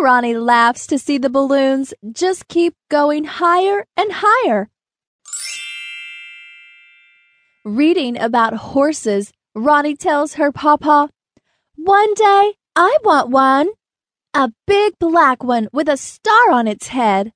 Ronnie laughs to see the balloons just keep going higher and higher. Reading about horses, Ronnie tells her papaw, One day I want one. A big black one with a star on its head.